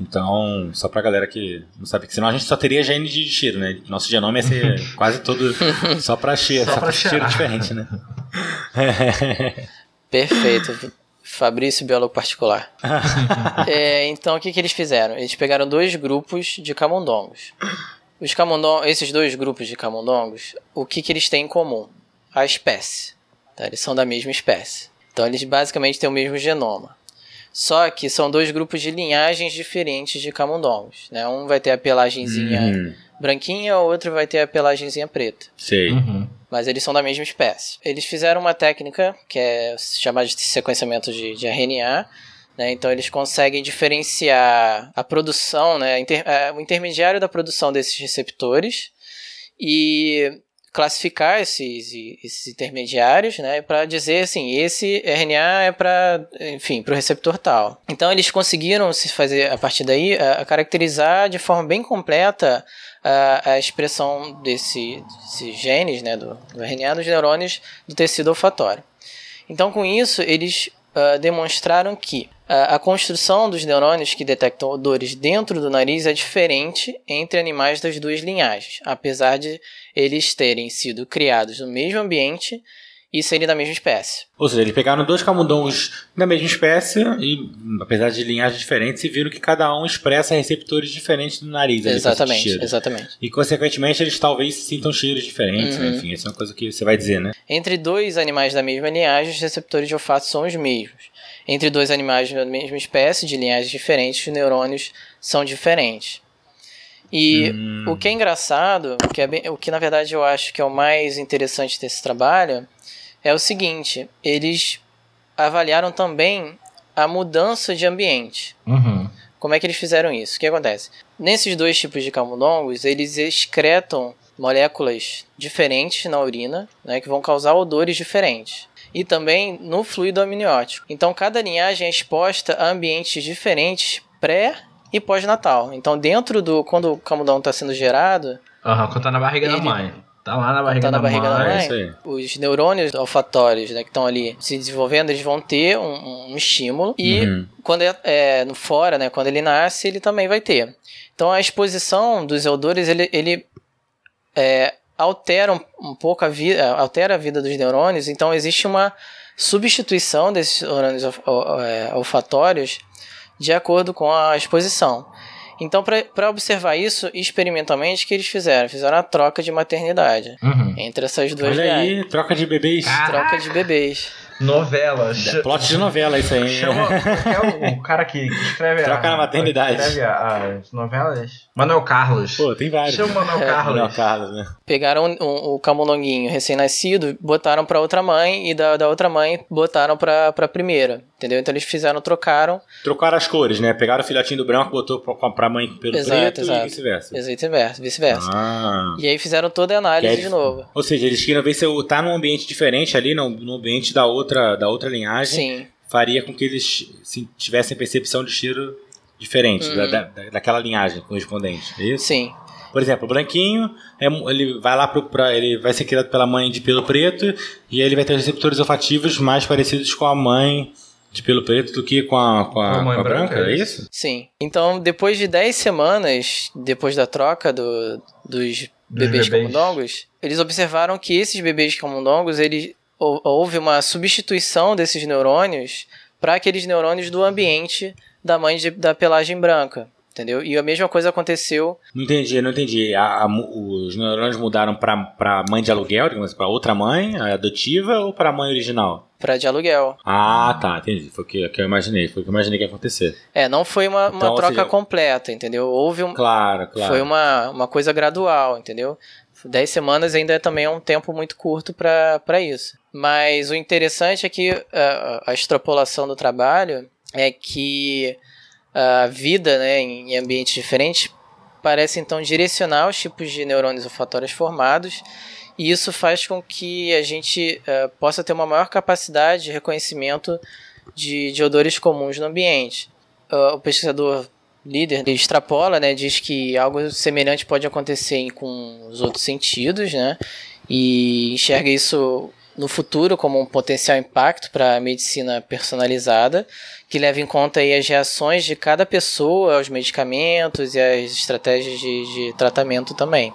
Então, só pra galera que não sabe que senão a gente só teria gene de cheiro, né? Nosso genoma ia ser quase todo só pra cheiro, Só só, pra pra cheiro diferente, né? Perfeito. Fabrício, biólogo particular. É, então, o que, que eles fizeram? Eles pegaram dois grupos de camundongos. Os camundongos, esses dois grupos de camundongos, o que, que eles têm em comum? A espécie. Tá? Eles são da mesma espécie. Então, eles basicamente têm o mesmo genoma. Só que são dois grupos de linhagens diferentes de camundongos. Né? Um vai ter a pelagenzinha Hum, branquinha, o outro vai ter a pelagenzinha preta sei. Uhum. mas eles são da mesma espécie. Eles fizeram uma técnica que é chamada de sequenciamento de, de RNA, né? então eles conseguem diferenciar a produção, né? inter- é, o intermediário da produção desses receptores e classificar esses, esses intermediários, né, para dizer assim, esse RNA é para, enfim, para o receptor tal. Então eles conseguiram se fazer a partir daí a, a caracterizar de forma bem completa a, a expressão desse, desses genes, né, do, do RNA dos neurônios do tecido olfatório. Então com isso eles ah, demonstraram que ah, a construção dos neurônios que detectam odores dentro do nariz é diferente entre animais das duas linhagens, apesar de eles terem sido criados no mesmo ambiente e serem da mesma espécie. Ou seja, eles pegaram dois camundongos da mesma espécie e, apesar de linhagens diferentes, e viram que cada um expressa receptores diferentes do nariz. Exatamente, exatamente. E, consequentemente, eles talvez sintam cheiros diferentes. Uhum. Enfim, essa é uma coisa que você vai dizer, né? Entre dois animais da mesma linhagem, os receptores de olfato são os mesmos. Entre dois animais da mesma espécie, de linhagens diferentes, os neurônios são diferentes. E Hum. o que é engraçado, que é bem- o que na verdade eu acho que é o mais interessante desse trabalho, é o seguinte: eles avaliaram também a mudança de ambiente. Uhum. Como é que eles fizeram isso? O que acontece? Nesses dois tipos de camundongos, eles excretam moléculas diferentes na urina, né, que vão causar odores diferentes. E também no fluido amniótico. Então, cada linhagem é exposta a ambientes diferentes pré e pós-natal. Então, dentro do. Quando o camundongo está sendo gerado, Aham, quando tá na barriga da Ele- mãe. Tá lá na barriga, Tá na da, barriga da mãe. mãe. É isso aí. os neurônios olfatórios né, que estão ali se desenvolvendo, eles vão ter um, um estímulo. E Uhum. quando é, é no fora, né, quando ele nasce, ele também vai ter. Então a exposição dos odores, ele, ele é, altera um, um pouco a vida, altera a vida dos neurônios. Então existe uma substituição desses neurônios é, olfatórios de acordo com a exposição. Então, para observar isso experimentalmente, o que eles fizeram? Fizeram a troca de maternidade Uhum. entre essas duas Olha linhagens. aí, troca de bebês. Troca de bebês. Novelas. Plot de novela isso aí. Chama é o, o cara que, que escreve Troca a, na maternidade. escreve a- as novelas. Manuel Carlos. Pô, tem vários. Chama o Manuel É. Carlos. Manuel Carlos, né? Pegaram um- um- o camundonguinho recém-nascido, botaram pra outra mãe e da, da outra mãe botaram pra, pra primeira. Entendeu? Então eles fizeram, trocaram. Trocaram as cores, né? Pegaram o filhotinho do branco, botou pra, pra mãe pelo Exato, preto exato. e vice-versa. Vice-versa. vice-versa. Ah. E aí fizeram toda a análise é- de novo. Ou seja, eles queriam ver se eu tá num ambiente diferente ali, no, no ambiente da outra, da outra linhagem, Sim. faria com que eles se- tivessem percepção de cheiro diferente Uhum. da, da- daquela linhagem correspondente. É isso? Sim. Por exemplo, o branquinho, é ele vai lá pro, pra, ele vai ser criado pela mãe de pelo preto e aí ele vai ter receptores olfativos mais parecidos com a mãe de pelo preto do que com a, com a, a mãe com a branca, branca, é é isso? Sim. Então, depois de 10 semanas, depois da troca do- dos bebês, bebês. camundongos, eles observaram que esses bebês camundongos, ele, hou- houve uma substituição desses neurônios para aqueles neurônios do ambiente da mãe de- da pelagem branca. Entendeu? E a mesma coisa aconteceu. Não entendi, não entendi. A, a, os neurônios mudaram pra, pra mãe de aluguel, digamos, pra outra mãe, a adotiva, ou pra mãe original? Pra de aluguel. Ah, tá, entendi. Foi o que, que eu imaginei, foi o que eu imaginei que ia acontecer. É, não foi uma, Então, troca seja- completa, entendeu? Houve um. Claro, claro. Foi uma, uma coisa gradual, entendeu? Dez semanas ainda também é um tempo muito curto para isso. Mas o interessante é que ah, a extrapolação do trabalho é que a vida né, em ambientes diferentes parece então direcionar os tipos de neurônios olfatórios formados e isso faz com que a gente ah, possa ter uma maior capacidade de reconhecimento de, de odores comuns no ambiente. Ah, o pesquisador líder extrapola, né, diz que algo semelhante pode acontecer com os outros sentidos, né, e enxerga isso no futuro como um potencial impacto para a medicina personalizada, que leva em conta aí as reações de cada pessoa aos medicamentos e as estratégias de, de tratamento também.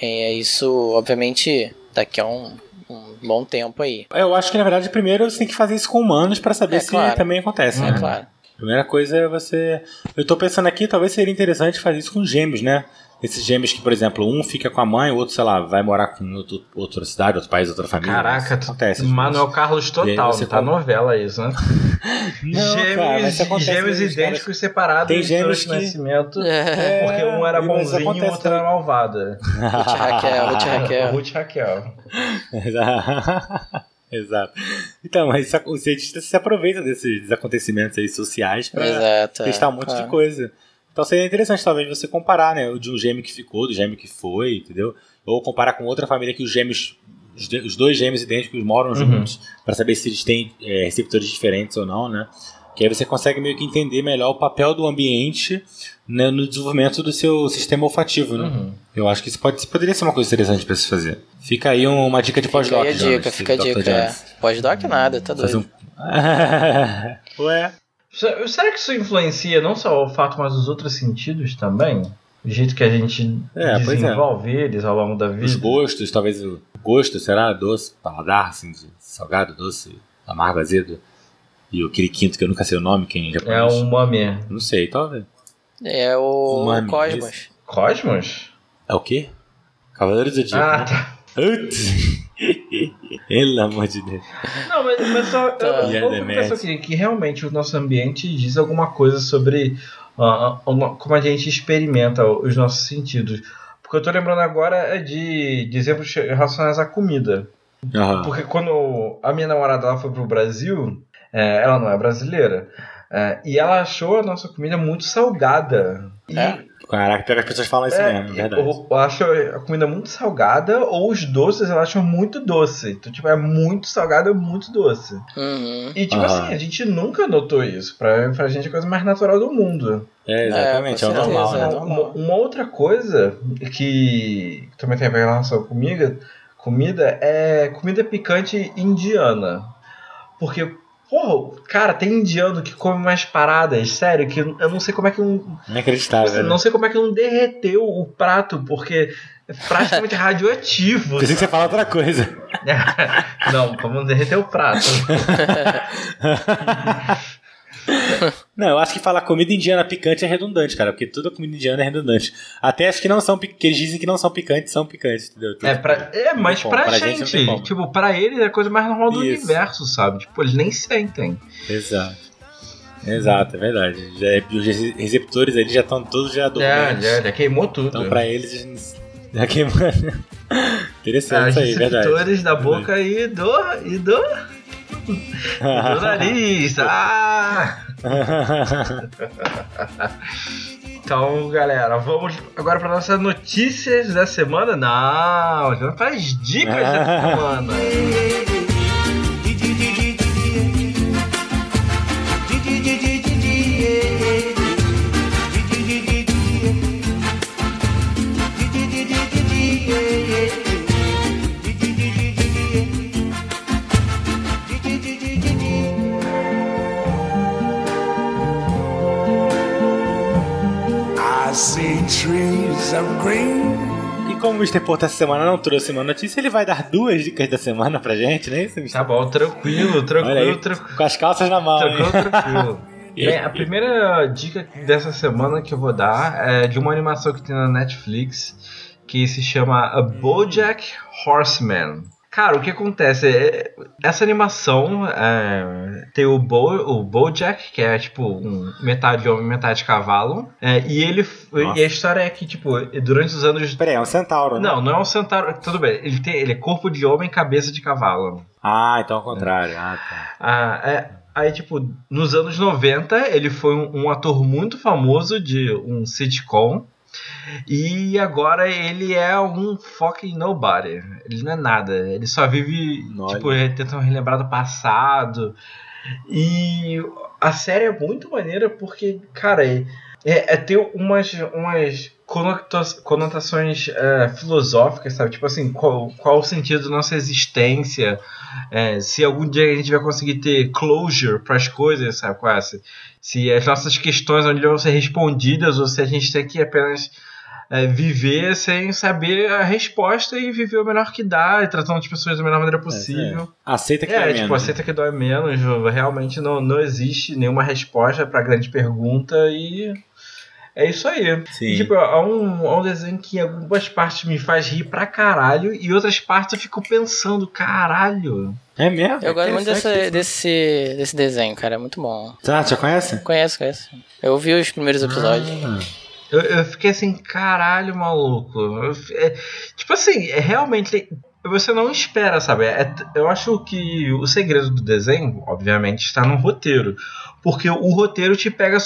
É, isso, obviamente, daqui a um, um bom tempo aí. Eu acho que, na verdade, primeiro você tem que fazer isso com humanos pra saber É, se claro. também acontece, É né? claro. Primeira coisa é você. Eu tô pensando aqui, talvez seria interessante fazer isso com gêmeos, né? Esses gêmeos que, por exemplo, um fica com a mãe, o outro, sei lá, vai morar com outro, outra cidade, outro país, outra família. Caraca, acontece. Manuel vezes. Carlos total, você tá novela isso, né? Não, gêmeos cara, mas gêmeos mesmo, os caras- idênticos separados Tem de gêmeos de que- nascimento, É. porque um era mas isso bonzinho e o outro era malvada. Ruth Raquel, Ruth Raquel. Ruth Raquel. Exato. Então, mas os cientistas se aproveitam desses acontecimentos aí sociais pra Exato. é, testar um monte claro. de coisa. Então seria interessante talvez você comparar, né, o de um gêmeo que ficou, do gêmeo que foi, entendeu? Ou comparar com outra família que os gêmeos, os dois gêmeos idênticos moram Uhum. juntos, pra saber se eles têm é, receptores diferentes ou não, né? Que aí você consegue meio que entender melhor o papel do ambiente né, no desenvolvimento do seu sistema olfativo, né? Uhum. Eu acho que isso pode, poderia ser uma coisa interessante pra se fazer. Fica aí um- uma dica de Fica pós-doc. aí a Jonas, dica, fica a dica. É. Pós-doc nada, tá doido. um... Ué? Se- Será que isso influencia não só o fato, mas os outros sentidos também? O jeito que a gente É, é. desenvolve eles ao longo da vida? Os gostos, talvez o gosto, será? Doce, paladar, assim, salgado, doce, amargo, azedo. E aquele quinto que eu nunca sei o nome, quem já É um mame. Não sei, talvez. É o Umami, Cosmos. Cosmos? É o quê? Cavaleiro do Zodíaco. Ah, né? tá. Pelo amor de Deus. Não, mas, mas só. Tá. Eu, eu fico Deméter? pensando que, que realmente o nosso ambiente diz alguma coisa sobre ah, uma- como a gente experimenta os nossos sentidos. Porque eu tô lembrando agora de, de exemplos relacionados à comida. Aham. Porque quando a minha namorada ela foi pro Brasil, é, ela não é brasileira, é, e ela achou a nossa comida muito salgada. E, É? Caraca, pior que as pessoas falam isso é, mesmo, é verdade. eu, eu acho a comida muito salgada, ou os doces ela acham muito doce. Então, tipo, é muito salgado ou muito doce. Uhum. E, tipo Aham. assim, a gente nunca notou isso. Pra, pra gente é a coisa mais natural do mundo. É, exatamente, é, É, o com normal, né? é Uma, uma outra coisa que também tem a ver em relação à comida, comida é comida picante indiana. Porque, porra, cara, tem indiano que come umas paradas, sério, que eu não sei como é que não. Inacreditável, né? Não sei como é que não derreteu o prato, porque é praticamente radioativo. Pensei que você fala outra coisa. não, como não derreteu o prato. Não, eu acho que falar comida indiana picante é redundante, cara, porque toda comida indiana é redundante. Até as que não são que eles dizem que não são picantes, são picantes, entendeu? É, pra, é mas pra, pra gente gente, tipo, pra eles é a coisa mais normal do Isso. universo, sabe? Tipo, eles nem sentem. Exato. Exato, é verdade. Já, é- os receptores ali já estão todos já Já, dormentes. já, já queimou tudo. Então pra eles já queimou. Interessante Ah, isso aí, verdade. receptores da boca e do. e do. e do nariz. Ah! Então, galera, vamos agora para nossas notícias da semana. Não, já para as dicas da semana. E como o Mr. Porto essa semana não trouxe uma notícia, ele vai dar duas dicas da semana pra gente, não é isso, Mr. Tá bom, tranquilo, tranquilo, aí, tranquilo. com as calças na mão, hein? Tranquilo, tranquilo. Bem, a primeira dica dessa semana que eu vou dar é de uma animação que tem na Netflix que se chama A BoJack Horseman. Cara, o que acontece? É, essa animação é, tem o, Bo, o Bojack, que é tipo um metade homem, metade cavalo. É, e ele. E a história é que, tipo, durante os anos. Peraí, é um centauro, né? Não, não é um centauro. Tudo bem, ele, tem, ele é corpo de homem cabeça de cavalo. Ah, então ao contrário. Ah, tá. Ah, é, aí, tipo, nos anos 90, ele foi um, um ator muito famoso de um sitcom. E agora ele é um fucking nobody. Ele não é nada. Ele só vive, Olha. tipo, tentando relembrar do passado. E a série é muito maneira porque, cara, é, é ter umas, umas conota- conotações é, filosóficas, sabe? Tipo assim, qual, qual o sentido da nossa existência? É, se algum dia a gente vai conseguir ter closure para as coisas, sabe? Quase. Se as nossas questões onde vão ser respondidas ou se a gente tem que apenas é, viver sem saber a resposta e viver o melhor que dá e tratando as pessoas da melhor maneira possível. Aceita que É, é, tipo, menos. aceita que dói menos. Realmente não, não existe nenhuma resposta pra grande pergunta e. É isso aí. Sim. E, tipo, é um, é um desenho que em algumas partes me faz rir pra caralho e outras partes eu fico pensando, caralho. É mesmo? Eu gosto muito dessa, isso. desse, desse desenho, cara. É muito bom. Tá, já conhece? Conheço, conheço. Eu vi os primeiros episódios. Ah, Eu, eu fiquei assim, caralho, maluco. Eu é, tipo assim, é realmente. Você não espera, sabe? É- eu acho que o segredo do desenho, obviamente, está no roteiro. Porque o roteiro te pega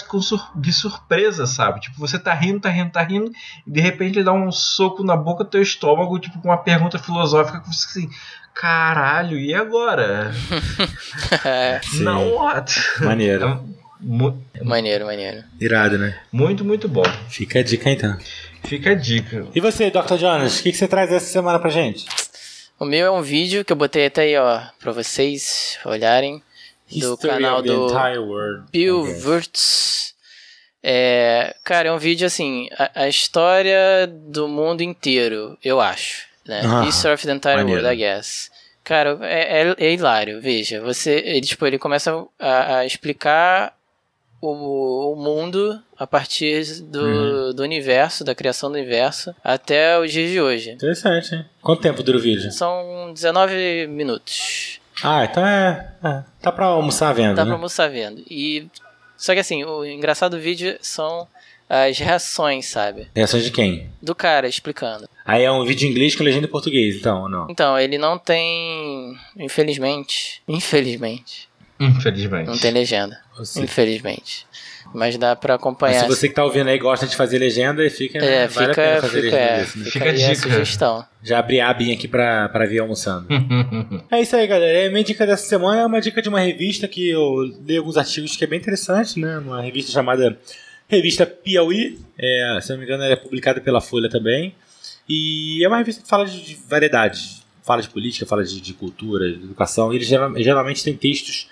de surpresa, sabe? Tipo, você tá rindo, tá rindo, tá rindo, e de repente ele dá um soco na boca do teu estômago, tipo, com uma pergunta filosófica que você assim, caralho, e agora? É, sim. Não, what? Maneiro. É mu- maneiro, maneiro. Irado, né? muito, muito bom. Fica a dica então. Fica a dica. E você, Dr. Jonas, o que, que você traz essa semana pra gente? O meu é um vídeo que eu botei até aí, ó, pra vocês olharem. Do History canal do. Bill Ok. Wurtz. É, cara, é um vídeo assim, a, a história do mundo inteiro, eu acho. Né? Ah, History of the entire maneiro. world, I guess. Cara, é, é, é hilário, veja. Você, ele, tipo, ele começa a, a explicar o, o mundo a partir do, Uhum. do universo, da criação do universo, até os dias de hoje. Interessante, hein? Quanto tempo dura o vídeo? São 19 minutos. Ah, então é. é tá pra almoçar vendo, Dá né? pra almoçar vendo. E. Só que assim, o engraçado do vídeo são as reações, sabe? Reações de quem? Do cara explicando. Aí é um vídeo em inglês com legenda em português, então, ou não? Então, ele não tem. Infelizmente. Infelizmente. Infelizmente. Não tem legenda. Infelizmente. Mas dá pra Mas acompanhar. se você que tá ouvindo aí gosta de fazer legenda, fica. É, vale a fica, pena fazer fica, legenda é, desse, né? fica Fica a a sugestão. Já abri a abinha aqui pra, pra vir almoçando. É isso aí, galera. É, minha dica dessa semana é uma dica de uma revista que eu li alguns artigos que é bem interessante, né? Uma revista chamada Revista Piauí. É, se não me engano, ela é publicada pela Folha também. E é uma revista que fala de, de variedade. Fala de política, fala de, de cultura, de educação. E eles geral- geralmente têm textos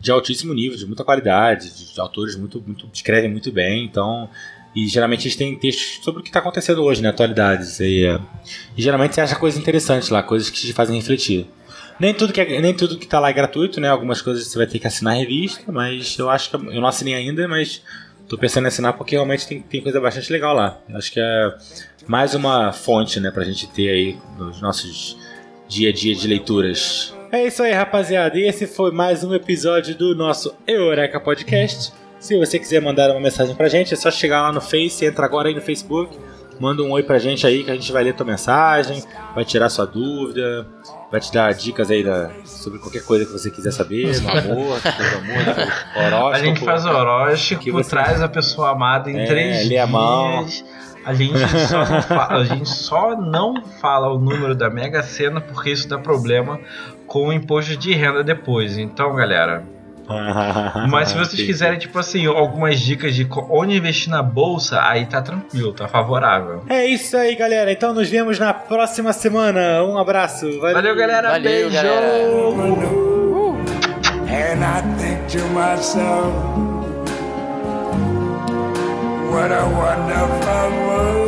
de altíssimo nível, de muita qualidade, de, de autores muito, muito escrevem muito bem. Então, e geralmente eles têm textos sobre o que está acontecendo hoje, na atualidade. E, e geralmente você acha coisas interessantes lá, coisas que te fazem refletir. Nem tudo que é, nem tudo que tá lá é gratuito, né? Algumas coisas você vai ter que assinar a revista, mas eu acho que eu não assinei ainda, mas tô pensando em assinar porque realmente tem, tem coisa bastante legal lá. Acho que é mais uma fonte, né, pra gente ter aí nos nossos dia a dia de leituras. É isso aí, rapaziada. E esse foi mais um episódio do nosso Eureka Podcast. Se você quiser mandar uma mensagem pra gente, é só chegar lá no Face, entra agora aí no Facebook, manda um oi pra gente aí que a gente vai ler tua mensagem, vai tirar sua dúvida, vai te dar dicas aí da- sobre qualquer coisa que você quiser saber, do amor, do amor, horóscopo. A gente faz o horóscopo, Que você- traz a pessoa amada em É, três lê dias. a mão. A gente, só não fala, a gente só não fala o número da Mega Sena porque isso dá problema com o imposto de renda depois. Então, galera. Mas se vocês quiserem, tipo assim, algumas dicas de onde investir na bolsa, aí tá tranquilo, tá favorável. É isso aí, galera. Então nos vemos na próxima semana. Um abraço. Valeu, galera. Valeu, Beijo. galera. And I think to myself, what a wonderful world.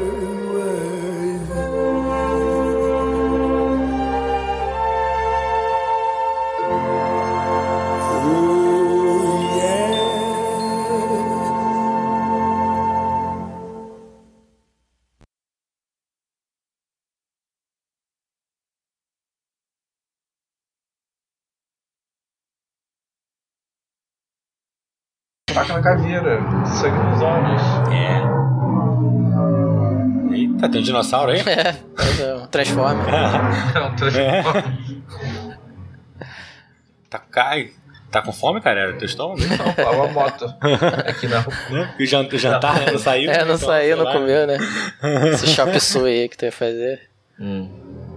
Faca na caveira, sangue nos olhos. É. Eita, tem um dinossauro aí? É, pois é, um. Não, transforma. tá, cai. Tá com fome, cara? Era teu estômago? Não, lá uma moto. Aqui na rua. Né? E o jan- o jantar né, não saiu? É, não então, saiu, não lá. comeu, né? Esse chop suey aí que tu ia fazer. Hum.